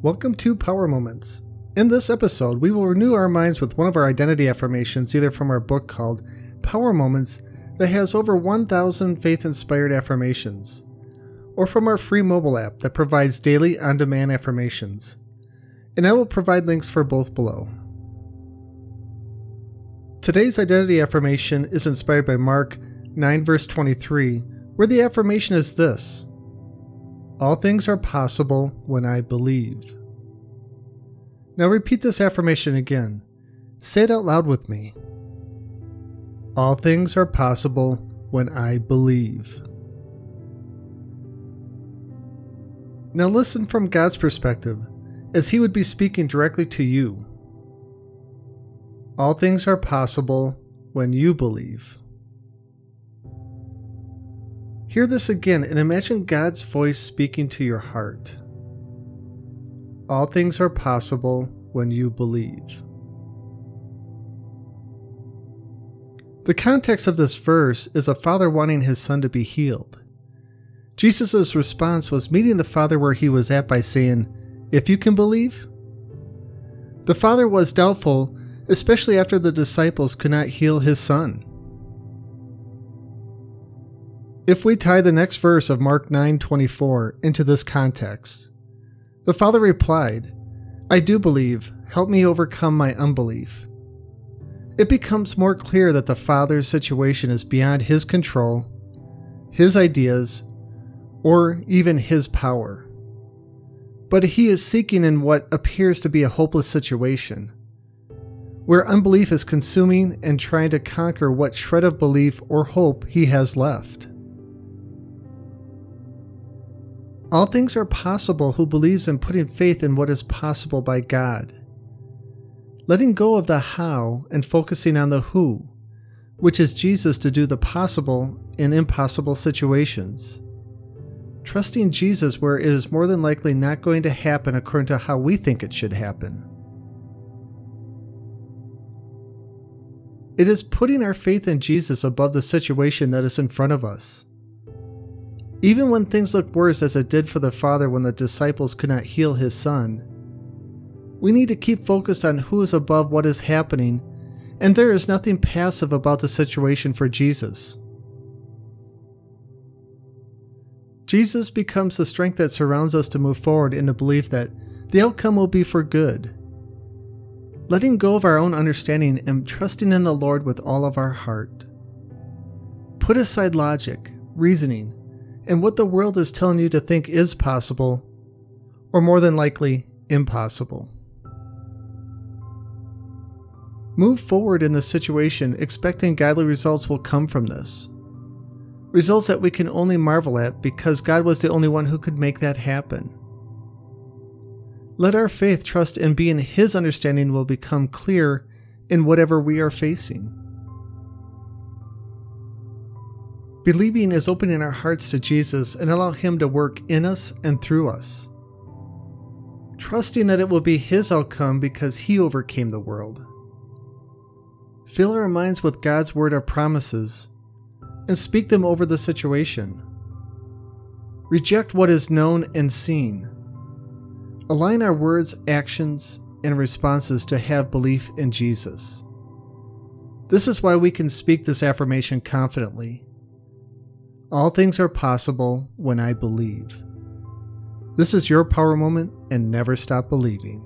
Welcome to Power Moments. In this episode, we will renew our minds with one of our identity affirmations, either from our book called Power Moments that has over 1,000 faith inspired affirmations, or from our free mobile app that provides daily on demand affirmations. And I will provide links for both below. Today's identity affirmation is inspired by Mark 9, verse 23, where the affirmation is this all things are possible when I believe. Now repeat this affirmation again. Say it out loud with me. All things are possible when I believe. Now listen from God's perspective, as He would be speaking directly to you. All things are possible when you believe. Hear this again and imagine God's voice speaking to your heart. All things are possible when you believe. The context of this verse is a father wanting his son to be healed. Jesus' response was meeting the father where he was at by saying, If you can believe? The father was doubtful, especially after the disciples could not heal his son. If we tie the next verse of Mark 9:24 into this context, the father replied, "I do believe, help me overcome my unbelief." It becomes more clear that the father's situation is beyond his control, his ideas, or even his power. But he is seeking in what appears to be a hopeless situation, where unbelief is consuming and trying to conquer what shred of belief or hope he has left. All things are possible who believes in putting faith in what is possible by God. Letting go of the how and focusing on the who, which is Jesus to do the possible in impossible situations. Trusting Jesus where it is more than likely not going to happen according to how we think it should happen. It is putting our faith in Jesus above the situation that is in front of us. Even when things look worse, as it did for the father when the disciples could not heal his son, we need to keep focused on who is above what is happening, and there is nothing passive about the situation for Jesus. Jesus becomes the strength that surrounds us to move forward in the belief that the outcome will be for good. Letting go of our own understanding and trusting in the Lord with all of our heart. Put aside logic, reasoning, and what the world is telling you to think is possible, or more than likely, impossible. Move forward in the situation expecting godly results will come from this. Results that we can only marvel at because God was the only one who could make that happen. Let our faith trust and be in His understanding will become clear in whatever we are facing. Believing is opening our hearts to Jesus and allow Him to work in us and through us. Trusting that it will be His outcome because He overcame the world. Fill our minds with God's word of promises and speak them over the situation. Reject what is known and seen. Align our words, actions, and responses to have belief in Jesus. This is why we can speak this affirmation confidently all things are possible when I believe. This is your power moment and never stop believing.